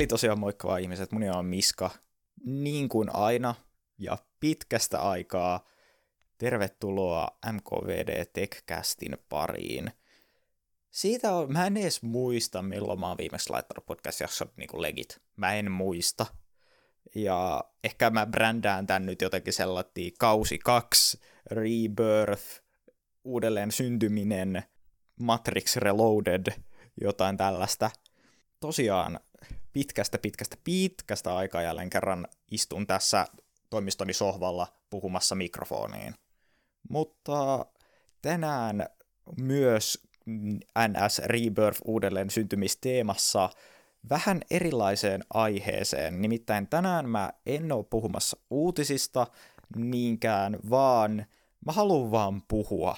Eli tosiaan moikka vaan ihmiset, mun on Miska, niin kuin aina, ja pitkästä aikaa. Tervetuloa MKVD Techcastin pariin. Siitä on, mä en edes muista, milloin mä oon viimeksi laittanut podcast-jaksot niin legit. Mä en muista. Ja ehkä mä brändään tän nyt jotenkin sellainen kausi 2, Rebirth, uudelleen syntyminen, Matrix Reloaded, jotain tällaista. Tosiaan pitkästä, pitkästä, pitkästä aikaa jälleen kerran istun tässä toimistoni sohvalla puhumassa mikrofoniin. Mutta tänään myös NS Rebirth uudelleen syntymisteemassa vähän erilaiseen aiheeseen. Nimittäin tänään mä en ole puhumassa uutisista niinkään, vaan mä haluan vaan puhua.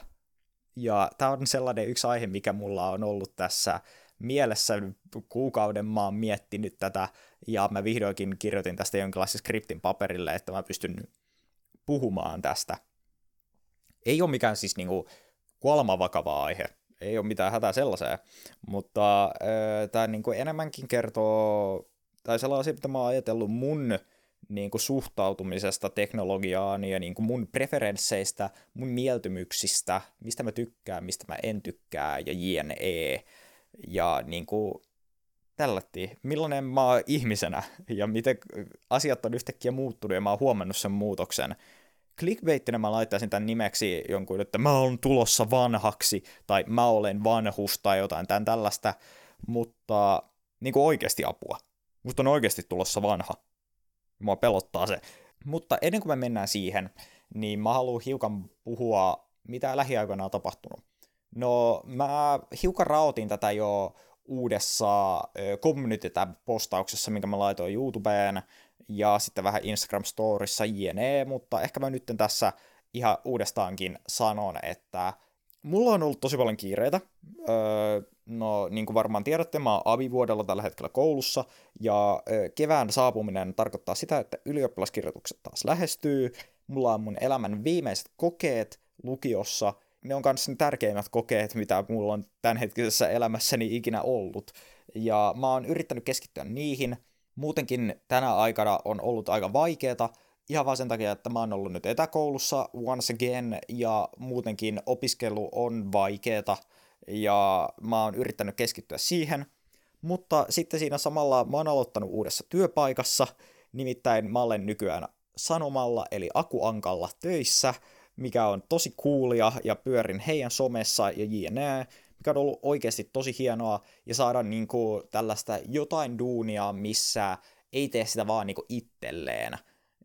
Ja tämä on sellainen yksi aihe, mikä mulla on ollut tässä mielessä kuukauden mä oon miettinyt tätä, ja mä vihdoinkin kirjoitin tästä jonkinlaisen skriptin paperille, että mä pystyn puhumaan tästä. Ei ole mikään siis niinku kuolemavakava aihe, ei ole mitään hätää sellaiseen, mutta tämä niinku enemmänkin kertoo, tai sellaisia, mitä mä oon ajatellut mun niin kuin suhtautumisesta teknologiaan ja niin mun preferensseistä, mun mieltymyksistä, mistä mä tykkään, mistä mä en tykkää ja jne. Ja niin kuin tällätti, millainen mä oon ihmisenä ja miten asiat on yhtäkkiä muuttunut ja mä oon huomannut sen muutoksen. Clickbaittinä mä laittaisin tämän nimeksi jonkun, että mä oon tulossa vanhaksi tai mä olen vanhus tai jotain tämän tällaista, mutta niin kuin oikeasti apua. Musta on oikeasti tulossa vanha. Mua pelottaa se. Mutta ennen kuin me mennään siihen, niin mä haluan hiukan puhua, mitä lähiaikoina on tapahtunut. No, mä hiukan raotin tätä jo uudessa Community Tab-postauksessa, minkä mä laitoin YouTubeen, ja sitten vähän Instagram Storissa jne, mutta ehkä mä nyt tässä ihan uudestaankin sanon, että mulla on ollut tosi paljon kiireitä. Öö, no, niin kuin varmaan tiedätte, mä oon abivuodella tällä hetkellä koulussa, ja kevään saapuminen tarkoittaa sitä, että ylioppilaskirjoitukset taas lähestyy. Mulla on mun elämän viimeiset kokeet lukiossa, ne on kanssa ne tärkeimmät kokeet, mitä mulla on tämänhetkisessä elämässäni ikinä ollut. Ja mä oon yrittänyt keskittyä niihin. Muutenkin tänä aikana on ollut aika vaikeeta, ihan vaan sen takia, että mä oon ollut nyt etäkoulussa once again, ja muutenkin opiskelu on vaikeeta, ja mä oon yrittänyt keskittyä siihen. Mutta sitten siinä samalla mä oon aloittanut uudessa työpaikassa, nimittäin mä olen nykyään sanomalla eli akuankalla töissä, mikä on tosi coolia ja pyörin heidän somessa ja jne, mikä on ollut oikeasti tosi hienoa ja saada niin kuin tällaista jotain duunia, missä ei tee sitä vaan niin kuin itselleen,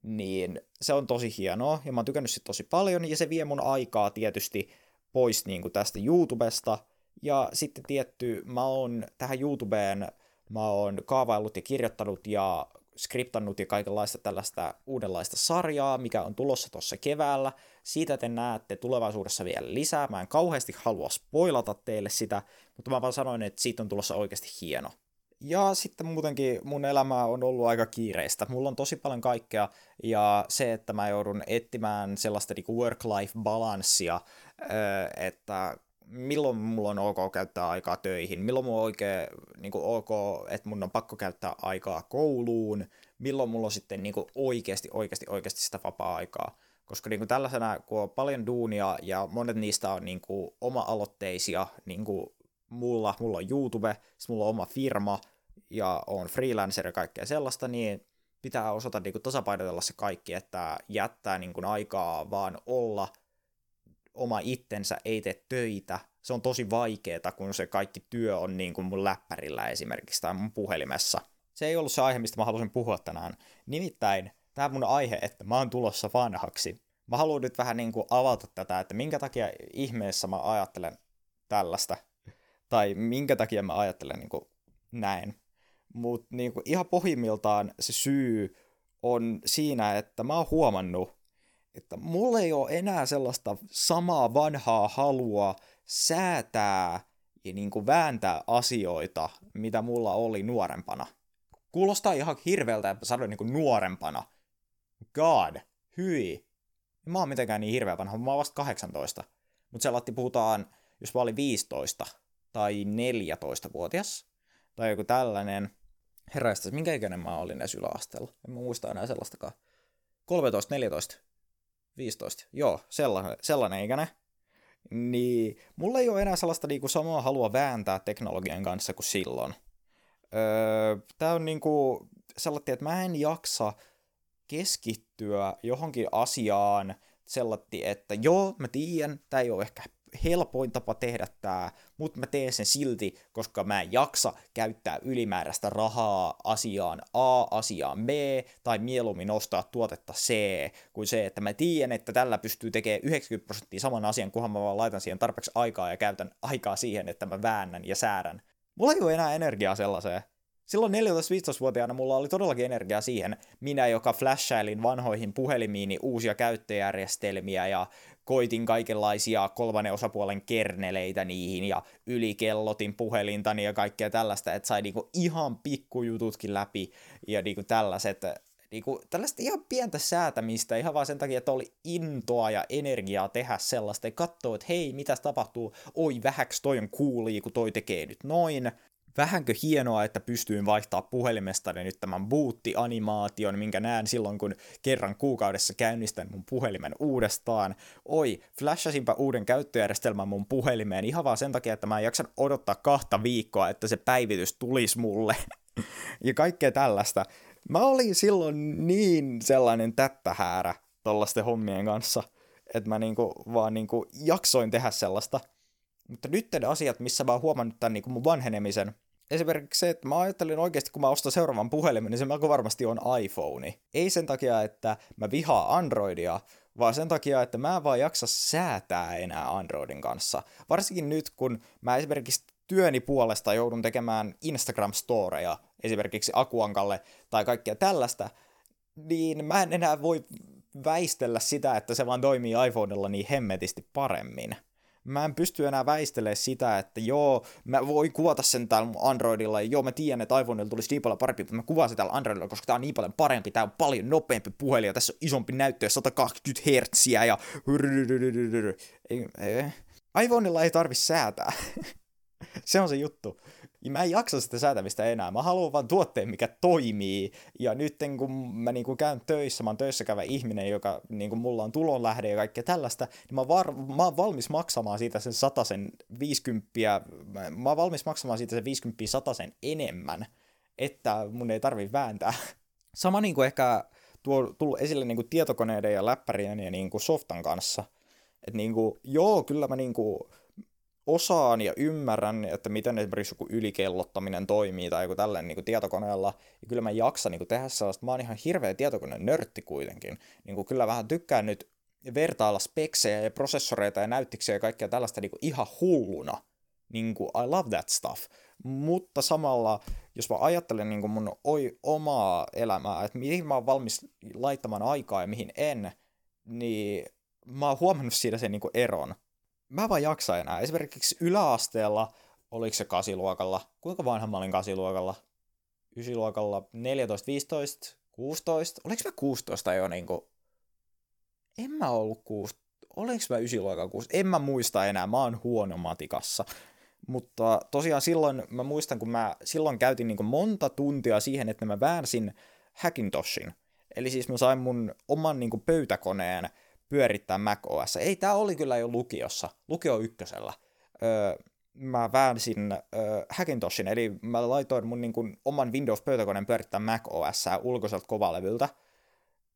niin se on tosi hienoa ja mä oon tykännyt sitä tosi paljon ja se vie mun aikaa tietysti pois niin kuin tästä YouTubesta. Ja sitten tietty mä oon tähän YouTubeen mä oon kaavaillut ja kirjoittanut ja skriptannut ja kaikenlaista tällaista uudenlaista sarjaa, mikä on tulossa tuossa keväällä. Siitä te näette tulevaisuudessa vielä lisää. Mä en kauheasti halua spoilata teille sitä, mutta mä vaan sanoin, että siitä on tulossa oikeasti hieno. Ja sitten muutenkin mun elämä on ollut aika kiireistä. Mulla on tosi paljon kaikkea, ja se, että mä joudun etsimään sellaista niinku work-life balanssia, että milloin mulla on ok käyttää aikaa töihin, milloin mulla on oikein niin kuin ok, että mun on pakko käyttää aikaa kouluun, milloin mulla on sitten niin kuin oikeasti, oikeasti, oikeasti sitä vapaa-aikaa. Koska niin kuin tällaisena, kun on paljon duunia ja monet niistä on niin kuin oma-aloitteisia, niin kuin mulla, mulla on YouTube, sitten mulla on oma firma ja on freelancer ja kaikkea sellaista, niin pitää osata niin kuin tasapainotella se kaikki, että jättää niin kuin aikaa vaan olla – oma itsensä, ei tee töitä. Se on tosi vaikeeta, kun se kaikki työ on niin kuin mun läppärillä esimerkiksi tai mun puhelimessa. Se ei ollut se aihe, mistä mä halusin puhua tänään. Nimittäin tämä mun aihe, että mä oon tulossa vanhaksi. Mä haluan nyt vähän niin kuin avata tätä, että minkä takia ihmeessä mä ajattelen tällaista. Tai minkä takia mä ajattelen niin kuin näin. Mutta niin ihan pohjimmiltaan se syy on siinä, että mä oon huomannut, että mulla ei ole enää sellaista samaa vanhaa halua säätää ja niin kuin vääntää asioita, mitä mulla oli nuorempana. Kuulostaa ihan hirveältä, että sanoin niin kuin nuorempana. God, hyi. Mä oon mitenkään niin hirveä vanha, mä oon vasta 18. Mutta sellatti puhutaan, jos mä olin 15 tai 14-vuotias, tai joku tällainen, Herraistas, minkä ikäinen mä olin edes yläasteella? En mä muista enää sellaistakaan. 13, 14, 15, joo, sellainen, sellainen ikäinen. Niin mulla ei ole enää sellaista niinku samaa halua vääntää teknologian kanssa kuin silloin. Öö, tää on niinku sellainen, että mä en jaksa keskittyä johonkin asiaan sellainen, että joo, mä tiedän, tämä ei ole ehkä helpoin tapa tehdä tämä, mutta mä teen sen silti, koska mä en jaksa käyttää ylimääräistä rahaa asiaan A, asiaan B, tai mieluummin ostaa tuotetta C, kuin se, että mä tiedän, että tällä pystyy tekemään 90 prosenttia saman asian, kunhan mä vaan laitan siihen tarpeeksi aikaa ja käytän aikaa siihen, että mä väännän ja säärän. Mulla ei ole enää energiaa sellaiseen. Silloin 14-15-vuotiaana mulla oli todellakin energiaa siihen, minä joka flashailin vanhoihin puhelimiini uusia käyttöjärjestelmiä ja koitin kaikenlaisia kolmannen osapuolen kerneleitä niihin ja ylikellotin puhelintani ja kaikkea tällaista, että sai niinku ihan pikkujututkin läpi ja niinku tällaiset, niinku, tällaista ihan pientä säätämistä. Ihan vaan sen takia, että oli intoa ja energiaa tehdä sellaista ja katsoa, että hei, mitä tapahtuu, oi vähäks toi on kuuli, kun toi tekee nyt noin, vähänkö hienoa, että pystyin vaihtaa puhelimestani nyt tämän bootti-animaation, minkä näen silloin, kun kerran kuukaudessa käynnistän mun puhelimen uudestaan. Oi, flashasinpä uuden käyttöjärjestelmän mun puhelimeen ihan vaan sen takia, että mä en jaksan odottaa kahta viikkoa, että se päivitys tulisi mulle. ja kaikkea tällaista. Mä olin silloin niin sellainen tättähäärä tollasten hommien kanssa, että mä niinku vaan niinku jaksoin tehdä sellaista. Mutta nyt asiat, missä mä oon huomannut tämän niin mun vanhenemisen, esimerkiksi se, että mä ajattelin oikeasti, kun mä ostan seuraavan puhelimen, niin se melko varmasti on iPhone. Ei sen takia, että mä vihaan Androidia, vaan sen takia, että mä en vaan jaksa säätää enää Androidin kanssa. Varsinkin nyt, kun mä esimerkiksi työni puolesta joudun tekemään Instagram-storeja esimerkiksi Akuankalle tai kaikkea tällaista, niin mä en enää voi väistellä sitä, että se vaan toimii iPhonella niin hemmetisti paremmin mä en pysty enää väistelemään sitä, että joo, mä voin kuvata sen täällä Androidilla, ja joo, mä tiedän, että iPhoneilla tulisi niin paljon parempi, mutta mä kuvaan sen täällä Androidilla, koska tää on niin paljon parempi, tää on paljon nopeampi puhelin, ja tässä on isompi näyttö, ja 120 Hz, ja ei, ei. iPhoneilla ei tarvi säätää. se on se juttu. Ja mä en jaksa sitä säätämistä enää. Mä haluan vaan tuotteen, mikä toimii. Ja nyt kun mä niinku käyn töissä, mä oon töissä käyvä ihminen, joka niinku mulla on tulonlähde ja kaikkea tällaista, niin mä, var, mä oon valmis maksamaan siitä sen sen 50, mä oon valmis maksamaan siitä sen 50 sen enemmän, että mun ei tarvi vääntää. Sama niinku ehkä tuo, tullut esille niinku tietokoneiden ja läppärien ja niinku softan kanssa. Että niinku, joo, kyllä mä niinku osaan ja ymmärrän, että miten esimerkiksi joku ylikellottaminen toimii tai joku tällainen niin tietokoneella. Ja kyllä mä jaksan niin kuin, tehdä sellaista. Mä oon ihan hirveä tietokoneen nörtti kuitenkin. Niin kuin, kyllä vähän tykkään nyt vertailla speksejä ja prosessoreita ja näyttiksiä ja kaikkea tällaista niin kuin, ihan hulluna. Niin kuin, I love that stuff. Mutta samalla, jos mä ajattelen niin kuin mun oi, omaa elämää, että mihin mä oon valmis laittamaan aikaa ja mihin en, niin mä oon huomannut siitä sen niin kuin eron mä vaan jaksa enää. Esimerkiksi yläasteella, oliko se kasiluokalla, kuinka vanha mä olin kasiluokalla? Ysiluokalla 14, 15, 16, oliko mä 16 jo niinku, en mä ollut 6, oliko mä ysiluokalla 6, en mä muista enää, mä oon huono matikassa. Mutta tosiaan silloin, mä muistan, kun mä silloin käytin niin monta tuntia siihen, että mä väänsin Hackintoshin. Eli siis mä sain mun oman niin pöytäkoneen pyörittää Mac OS. Ei, tämä oli kyllä jo lukiossa, lukio ykkösellä. Öö, mä väänsin öö, Hackintoshin, eli mä laitoin mun niin kuin, oman Windows-pöytäkoneen pyörittää Mac OS ulkoiselta kovalevyltä.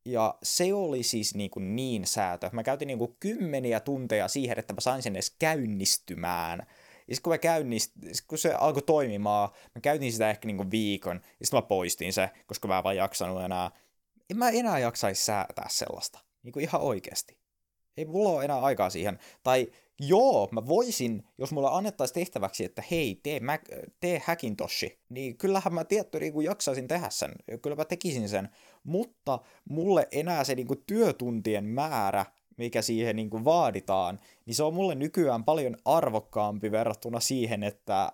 Ja se oli siis niin, kuin niin säätö. Mä käytin niin kuin kymmeniä tunteja siihen, että mä sain sen edes käynnistymään. Ja sitten kun, mä käynnist, kun se alkoi toimimaan, mä käytin sitä ehkä niin kuin viikon, ja sitten mä poistin se, koska mä en vaan jaksanut enää. En mä enää jaksaisi säätää sellaista. Niin kuin ihan oikeasti. Ei mulla ole enää aikaa siihen. Tai joo, mä voisin, jos mulla annettaisiin tehtäväksi, että hei, tee, Mac, tee Hackintoshi, niin kyllähän mä tietty niin kuin jaksaisin tehdä sen. Kyllä mä tekisin sen. Mutta mulle enää se niin kuin työtuntien määrä, mikä siihen niin kuin vaaditaan, niin se on mulle nykyään paljon arvokkaampi verrattuna siihen, että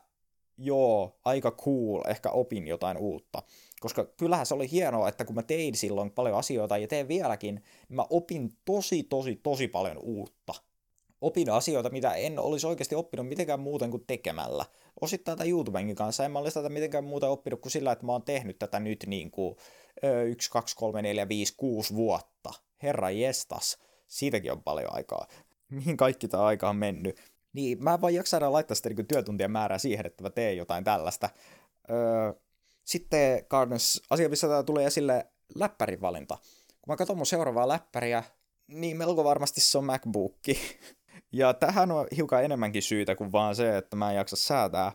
joo, aika cool, ehkä opin jotain uutta. Koska kyllähän se oli hienoa, että kun mä tein silloin paljon asioita ja teen vieläkin, niin mä opin tosi, tosi, tosi paljon uutta. opin asioita, mitä en olisi oikeasti oppinut mitenkään muuten kuin tekemällä. Osittain tätä YouTubenkin kanssa, en mä olisi tätä mitenkään muuten oppinut kuin sillä, että mä oon tehnyt tätä nyt niin kuin 1, 2, 3, 4, 5, 6 vuotta. Herra jestas, siitäkin on paljon aikaa. Mihin kaikki tämä aika on mennyt? Niin, mä en vaan jaksa laittaa sitä niin työtuntien määrää siihen, että mä teen jotain tällaista. Öö, sitten Gardens, asia, missä tämä tulee esille, läppärin valinta. Kun mä katson mun seuraavaa läppäriä, niin melko varmasti se on MacBookki. Ja tähän on hiukan enemmänkin syytä kuin vaan se, että mä en jaksa säätää.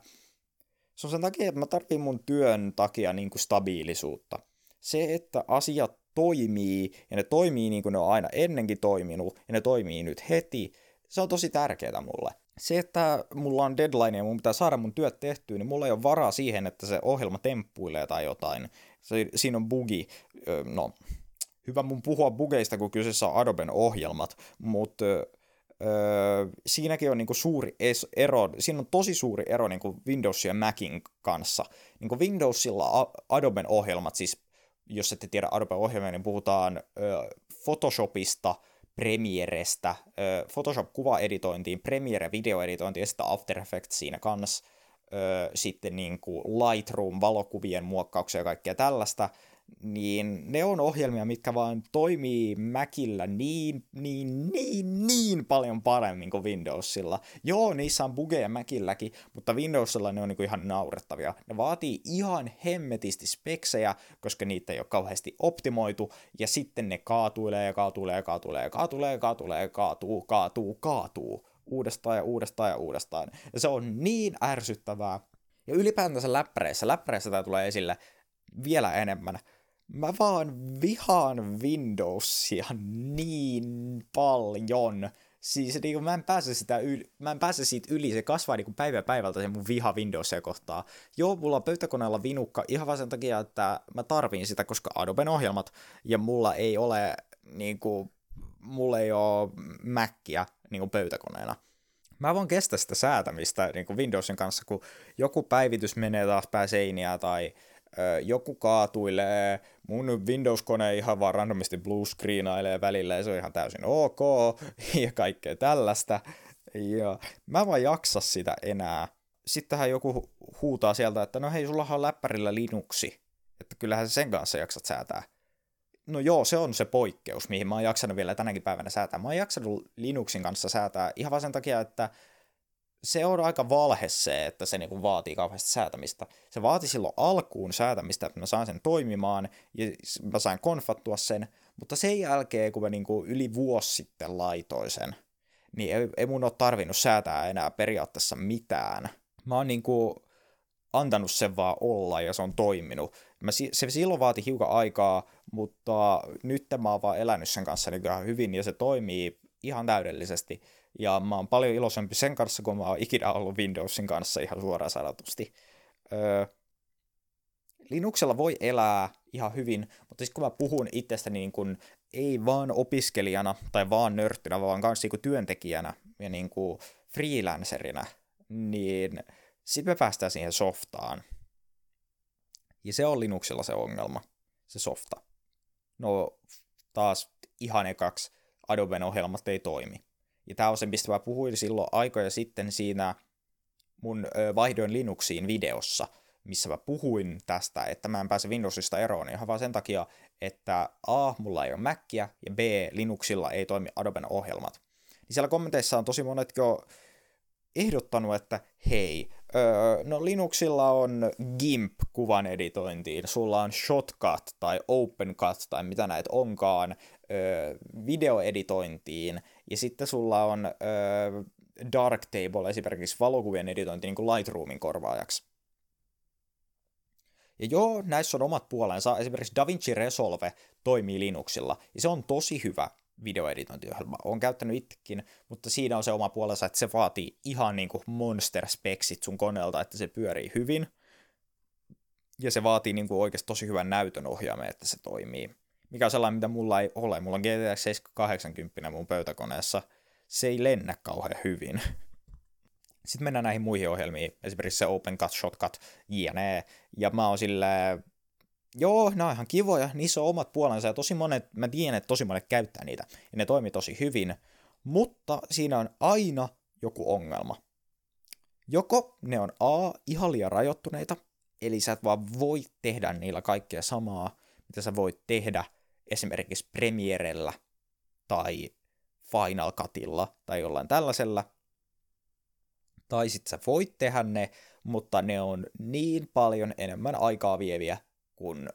Se on sen takia, että mä tarvitsen mun työn takia niin kuin stabiilisuutta. Se, että asiat toimii, ja ne toimii niin kuin ne on aina ennenkin toiminut, ja ne toimii nyt heti, se on tosi tärkeää mulle. Se, että mulla on deadline ja mun pitää saada mun työt tehtyä, niin mulla ei ole varaa siihen, että se ohjelma temppuilee tai jotain. Se, siinä on bugi. No, hyvä mun puhua bugeista, kun kyseessä on Adoben ohjelmat, mutta öö, siinäkin on niinku suuri ero, siinä on tosi suuri ero niinku Windows ja Macin kanssa. Niinku Windowsilla Adoben ohjelmat, siis jos ette tiedä Adoben ohjelmia, niin puhutaan öö, Photoshopista, Premierestä, Photoshop-kuvaeditointiin, Premiere-videoeditointiin ja sitten After Effects siinä kanssa, sitten niinku Lightroom, valokuvien muokkauksia ja kaikkea tällaista, niin ne on ohjelmia, mitkä vaan toimii Macillä niin, niin, niin, niin paljon paremmin kuin Windowsilla. Joo, niissä on bugeja Macilläkin, mutta Windowsilla ne on niinku ihan naurettavia. Ne vaatii ihan hemmetisti speksejä, koska niitä ei ole kauheasti optimoitu, ja sitten ne kaatuilee ja kaatuilee ja kaatuilee ja kaatuilee ja kaatuilee ja kaatuu, kaatuu, kaatuu uudestaan ja uudestaan ja uudestaan. Ja se on niin ärsyttävää. Ja ylipäätänsä läppäreissä, läppäreissä tämä tulee esille vielä enemmän, mä vaan vihaan Windowsia niin paljon. Siis niin kuin, mä, en pääse sitä yli, mä en pääse siitä yli, se kasvaa niin kuin päivä päivältä se mun viha Windowsia kohtaa. Joo, mulla on pöytäkoneella vinukka ihan vaan sen takia, että mä tarviin sitä, koska Adoben ohjelmat, ja mulla ei ole, niin kuin, mulla ei ole Mackiä niin kuin pöytäkoneena. Mä voin kestä sitä säätämistä niin kuin Windowsin kanssa, kun joku päivitys menee taas pääseiniä tai joku kaatuilee, mun Windows-kone ihan vaan randomisti blue screenailee välillä ja se on ihan täysin ok ja kaikkea tällaista. Ja mä vaan jaksa sitä enää. Sittenhän joku huutaa sieltä, että no hei, sulla on läppärillä Linuxi, että kyllähän sen kanssa jaksat säätää. No joo, se on se poikkeus, mihin mä oon jaksanut vielä tänäkin päivänä säätää. Mä oon jaksanut Linuxin kanssa säätää ihan vaan sen takia, että se on aika valhe se, että se niinku vaatii kauheasti säätämistä. Se vaati silloin alkuun säätämistä, että mä saan sen toimimaan ja mä sain konfattua sen, mutta sen jälkeen, kun mä niinku yli vuosi sitten laitoin sen, niin ei, ei mun ole tarvinnut säätää enää periaatteessa mitään. Mä oon niinku antanut sen vaan olla ja se on toiminut. Mä, se silloin vaati hiukan aikaa, mutta nyt mä oon vaan elänyt sen kanssa niin hyvin ja se toimii ihan täydellisesti. Ja mä oon paljon iloisempi sen kanssa, kun mä oon ikinä ollut Windowsin kanssa ihan suoraan sanotusti. Öö, Linuxella voi elää ihan hyvin, mutta sitten kun mä puhun itsestäni niin kun, ei vaan opiskelijana tai vaan nörttinä, vaan myös niin työntekijänä ja niin kuin freelancerina, niin sitten me päästään siihen softaan. Ja se on Linuxilla se ongelma, se softa. No taas ihan ekaksi Adoben ohjelmat ei toimi. Ja tämä on se, mistä mä puhuin silloin aikoja sitten siinä mun vaihdoin Linuxiin videossa, missä mä puhuin tästä, että mä en pääse Windowsista eroon ihan vaan sen takia, että A, mulla ei ole Macia, ja B, Linuxilla ei toimi Adoben ohjelmat. Niin siellä kommenteissa on tosi monet jo ehdottanut, että hei, öö, no Linuxilla on GIMP kuvan editointiin, sulla on Shotcut tai OpenCut tai mitä näitä onkaan öö, videoeditointiin, ja sitten sulla on öö, Darktable esimerkiksi valokuvien editointi niin kuin Lightroomin korvaajaksi. Ja joo, näissä on omat puolensa. Esimerkiksi DaVinci Resolve toimii Linuxilla, ja se on tosi hyvä videoeditointiohjelma. Olen käyttänyt itsekin, mutta siinä on se oma puolensa, että se vaatii ihan niin kuin monster speksit sun koneelta, että se pyörii hyvin. Ja se vaatii niin kuin oikeasti tosi hyvän näytön ohjaamme, että se toimii mikä on sellainen, mitä mulla ei ole. Mulla on GTX 780 mun pöytäkoneessa. Se ei lennä kauhean hyvin. Sitten mennään näihin muihin ohjelmiin, esimerkiksi se OpenCut, Shotcut, jne. Ja mä oon silleen, joo, nämä on ihan kivoja, niissä on omat puolensa ja tosi monet, mä tiedän, että tosi monet käyttää niitä. Ja ne toimii tosi hyvin, mutta siinä on aina joku ongelma. Joko ne on A, ihan liian rajoittuneita, eli sä et vaan voi tehdä niillä kaikkea samaa, mitä sä voit tehdä esimerkiksi Premierellä tai Final Cutilla tai jollain tällaisella. Tai sit sä voit tehdä ne, mutta ne on niin paljon enemmän aikaa vieviä kuin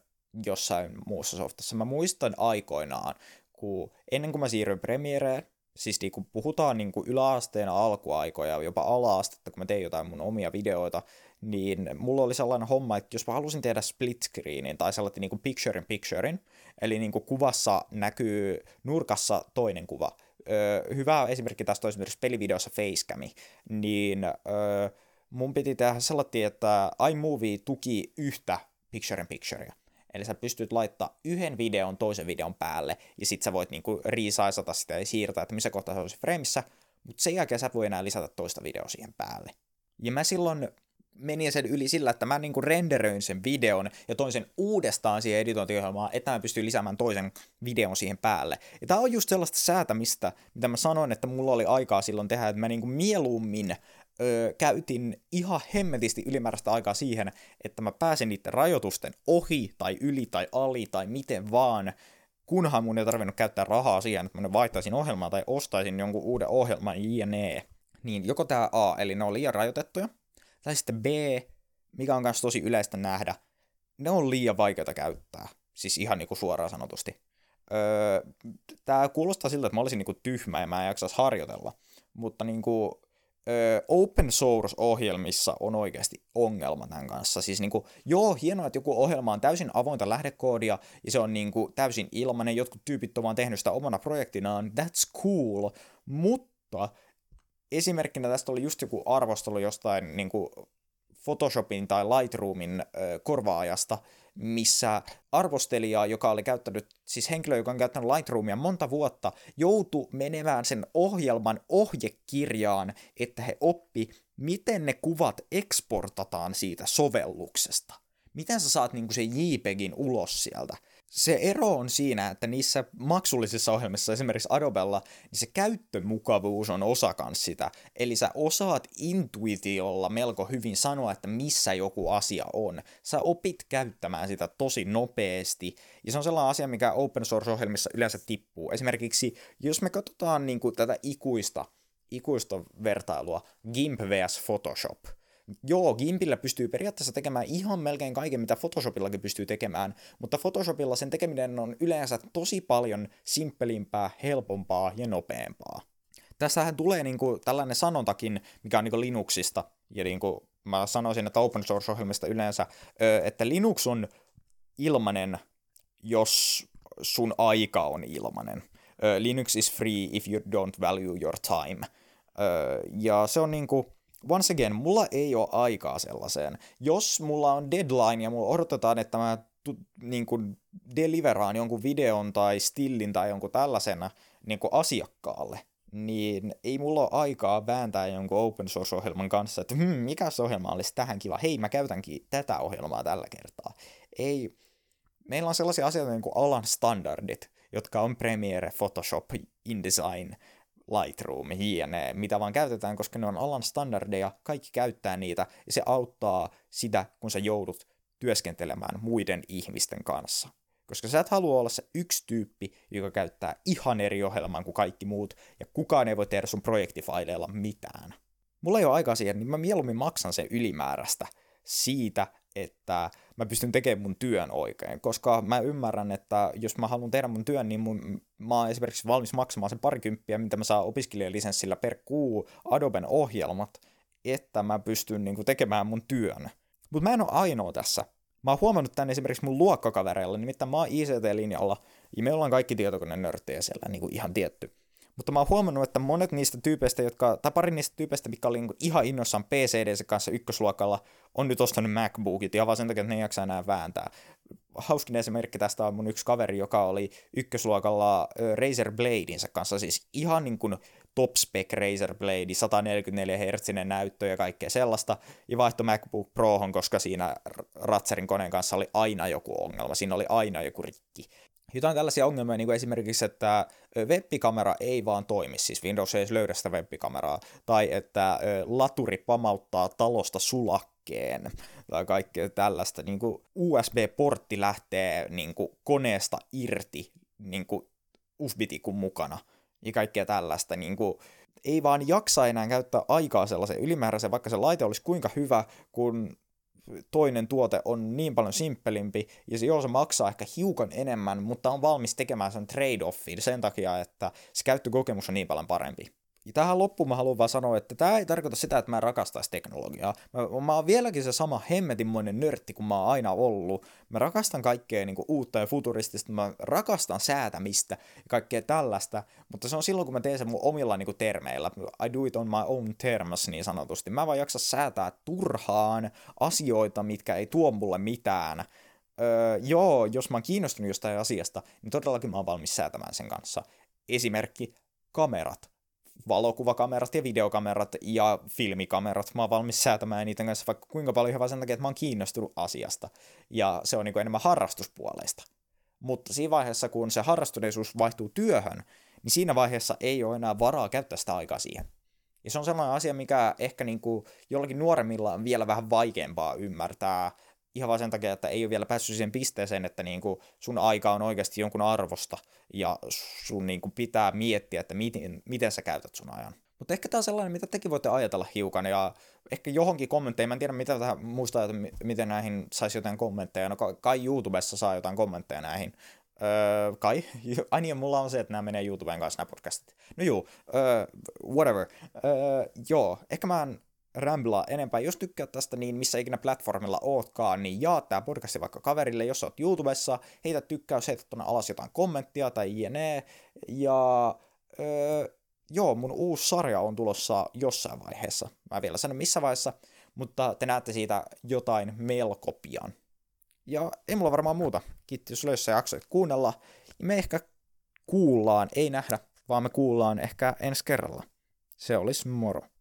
jossain muussa softassa. Mä muistan aikoinaan, kun ennen kuin mä siirryin Premiereen, siis niin kun puhutaan niin kuin yläasteen alkuaikoja, jopa ala-astetta, kun mä tein jotain mun omia videoita, niin mulla oli sellainen homma, että jos mä halusin tehdä split screenin tai sellainen niin kuin picture in picturein, eli niin kuin kuvassa näkyy nurkassa toinen kuva, öö, hyvä esimerkki tästä on esimerkiksi pelivideossa Facecami, niin öö, mun piti tehdä sellainen, että iMovie tuki yhtä picture in picturea. Eli sä pystyt laittaa yhden videon toisen videon päälle, ja sit sä voit niinku riisaisata sitä ja siirtää, että missä kohtaa se olisi frameissa, mutta sen jälkeen sä voi enää lisätä toista videoa siihen päälle. Ja mä silloin menin sen yli sillä, että mä niinku renderöin sen videon ja toin sen uudestaan siihen editointiohjelmaan, että mä pystyin lisäämään toisen videon siihen päälle. Ja tää on just sellaista säätämistä, mitä mä sanoin, että mulla oli aikaa silloin tehdä, että mä niinku mieluummin öö, käytin ihan hemmetisti ylimääräistä aikaa siihen, että mä pääsin niiden rajoitusten ohi tai yli tai ali tai miten vaan, kunhan mun ei tarvinnut käyttää rahaa siihen, että mä vaihtaisin ohjelmaa tai ostaisin jonkun uuden ohjelman jne. Niin joko tämä A, eli ne on liian rajoitettuja, tai sitten B, mikä on myös tosi yleistä nähdä, ne on liian vaikeita käyttää. Siis ihan niin kuin suoraan sanotusti. Öö, Tämä kuulostaa siltä, että mä olisin niin kuin tyhmä ja mä en jaksaisi harjoitella. Mutta niin kuin, open source-ohjelmissa on oikeasti ongelma tämän kanssa. Siis niin kuin, joo, hienoa, että joku ohjelma on täysin avointa lähdekoodia ja se on niin kuin, täysin ilmainen, jotkut tyypit on vaan tehnyt sitä omana projektinaan, that's cool, mutta esimerkkinä tästä oli just joku arvostelu jostain niin kuin Photoshopin tai Lightroomin ö, korvaajasta, missä arvostelija, joka oli käyttänyt, siis henkilö, joka on käyttänyt Lightroomia monta vuotta, joutui menemään sen ohjelman ohjekirjaan, että he oppi, miten ne kuvat eksportataan siitä sovelluksesta. Miten sä saat niinku sen JPEGin ulos sieltä? Se ero on siinä, että niissä maksullisissa ohjelmissa, esimerkiksi Adobella, niin se käyttömukavuus on osa sitä. Eli sä osaat intuitiolla melko hyvin sanoa, että missä joku asia on. Sä opit käyttämään sitä tosi nopeasti, ja se on sellainen asia, mikä open source-ohjelmissa yleensä tippuu. Esimerkiksi, jos me katsotaan niin kuin tätä ikuista, ikuista vertailua, GIMP vs Photoshop – Joo, Gimpillä pystyy periaatteessa tekemään ihan melkein kaiken, mitä Photoshopillakin pystyy tekemään, mutta Photoshopilla sen tekeminen on yleensä tosi paljon simppelimpää, helpompaa ja nopeampaa. Tässähän tulee niinku tällainen sanontakin, mikä on niinku Linuxista, ja niinku mä sanoisin, että open source-ohjelmista yleensä, että Linux on ilmanen, jos sun aika on ilmanen. Linux is free if you don't value your time. Ja se on niinku, once again, mulla ei ole aikaa sellaiseen. Jos mulla on deadline ja mulla odotetaan, että mä tu, niin kuin deliveraan jonkun videon tai stillin tai jonkun tällaisen niin asiakkaalle, niin ei mulla ole aikaa vääntää jonkun open source-ohjelman kanssa, että hmm, mikä ohjelma olisi tähän kiva, hei mä käytänkin tätä ohjelmaa tällä kertaa. Ei, meillä on sellaisia asioita niin kuin alan standardit, jotka on Premiere, Photoshop, InDesign, Lightroom, jne, mitä vaan käytetään, koska ne on alan standardeja, kaikki käyttää niitä, ja se auttaa sitä, kun sä joudut työskentelemään muiden ihmisten kanssa. Koska sä et halua olla se yksi tyyppi, joka käyttää ihan eri ohjelman kuin kaikki muut, ja kukaan ei voi tehdä sun projektifaileilla mitään. Mulla ei ole aikaa siihen, niin mä mieluummin maksan sen ylimäärästä siitä, että mä pystyn tekemään mun työn oikein, koska mä ymmärrän, että jos mä haluan tehdä mun työn, niin mun, mä oon esimerkiksi valmis maksamaan sen parikymppiä, mitä mä saan opiskelijalisenssillä per kuu Adoben ohjelmat, että mä pystyn niin kuin, tekemään mun työn. Mutta mä en ole ainoa tässä. Mä oon huomannut tämän esimerkiksi mun luokkakavereilla, nimittäin mä oon ICT-linjalla, ja me ollaan kaikki tietokoneen nörttejä siellä, niin kuin ihan tietty. Mutta mä oon huomannut, että monet niistä tyypeistä, jotka, tai pari niistä tyypeistä, mikä oli niin ihan innossaan PCD kanssa ykkösluokalla, on nyt ostanut MacBookit ihan vaan sen takia, että ne ei jaksa enää vääntää. Hauskin esimerkki tästä on mun yksi kaveri, joka oli ykkösluokalla Razer Bladeinsa kanssa, siis ihan niin kuin top spec Razer Blade, 144 Hz näyttö ja kaikkea sellaista, ja vaihtoi MacBook Prohon, koska siinä Ratzerin koneen kanssa oli aina joku ongelma, siinä oli aina joku rikki. Jotain tällaisia ongelmia, niin kuin esimerkiksi, että webbikamera ei vaan toimi, siis Windows ei löydä sitä webbikameraa, tai että laturi pamauttaa talosta sulakkeen, tai kaikkea tällaista. Niin kuin USB-portti lähtee niin kuin koneesta irti niin kuin USB-tikun mukana, ja kaikkea tällaista. Niin kuin, ei vaan jaksa enää käyttää aikaa sellaisen ylimääräisen, vaikka se laite olisi kuinka hyvä, kun toinen tuote on niin paljon simppelimpi, ja se, joo, se maksaa ehkä hiukan enemmän, mutta on valmis tekemään sen trade-offin sen takia, että se käyttökokemus on niin paljon parempi. Ja tähän loppuun mä haluan vaan sanoa, että tämä ei tarkoita sitä, että mä rakastaisi teknologiaa. Mä, mä oon vieläkin se sama hemmetinmoinen nörtti kuin mä oon aina ollut. Mä rakastan kaikkea niin kuin, uutta ja futuristista, mä rakastan säätämistä ja kaikkea tällaista, mutta se on silloin, kun mä teen sen mun omilla niin kuin, termeillä. I do it on my own terms, niin sanotusti. Mä vaan jaksa säätää turhaan asioita, mitkä ei tuo mulle mitään. Öö, joo, jos mä oon kiinnostunut jostain asiasta, niin todellakin mä oon valmis säätämään sen kanssa. Esimerkki, kamerat valokuvakamerat ja videokamerat ja filmikamerat. Mä oon valmis säätämään niiden kanssa vaikka kuinka paljon vaan sen takia, että mä oon kiinnostunut asiasta. Ja se on niin enemmän harrastuspuoleista. Mutta siinä vaiheessa, kun se harrastuneisuus vaihtuu työhön, niin siinä vaiheessa ei ole enää varaa käyttää sitä aikaa siihen. Ja se on sellainen asia, mikä ehkä niin jollakin nuoremmilla on vielä vähän vaikeampaa ymmärtää, ihan vaan sen takia, että ei ole vielä päässyt siihen pisteeseen, että niin kuin sun aika on oikeasti jonkun arvosta ja sun niin kuin pitää miettiä, että miten, miten sä käytät sun ajan. Mutta ehkä tämä on sellainen, mitä tekin voitte ajatella hiukan, ja ehkä johonkin kommentteihin, mä en tiedä mitä tähän muistaa, että miten näihin saisi jotain kommentteja, no kai YouTubessa saa jotain kommentteja näihin, Öö, kai. Ai niin, mulla on se, että nämä menee YouTubeen kanssa nämä podcastit. No juu, öö, whatever. Öö, joo, ehkä mä en ramblaa enempää. Jos tykkäät tästä, niin missä ikinä platformilla ootkaan, niin jaa tämä podcasti vaikka kaverille, jos oot YouTubessa, heitä tykkäys, heitä tuonne alas jotain kommenttia tai jne. Ja öö, joo, mun uusi sarja on tulossa jossain vaiheessa. Mä en vielä sano missä vaiheessa, mutta te näette siitä jotain melko pian. Ja ei mulla varmaan muuta. Kiitti, jos löysi jaksoit kuunnella. Me ehkä kuullaan, ei nähdä, vaan me kuullaan ehkä ensi kerralla. Se olisi moro.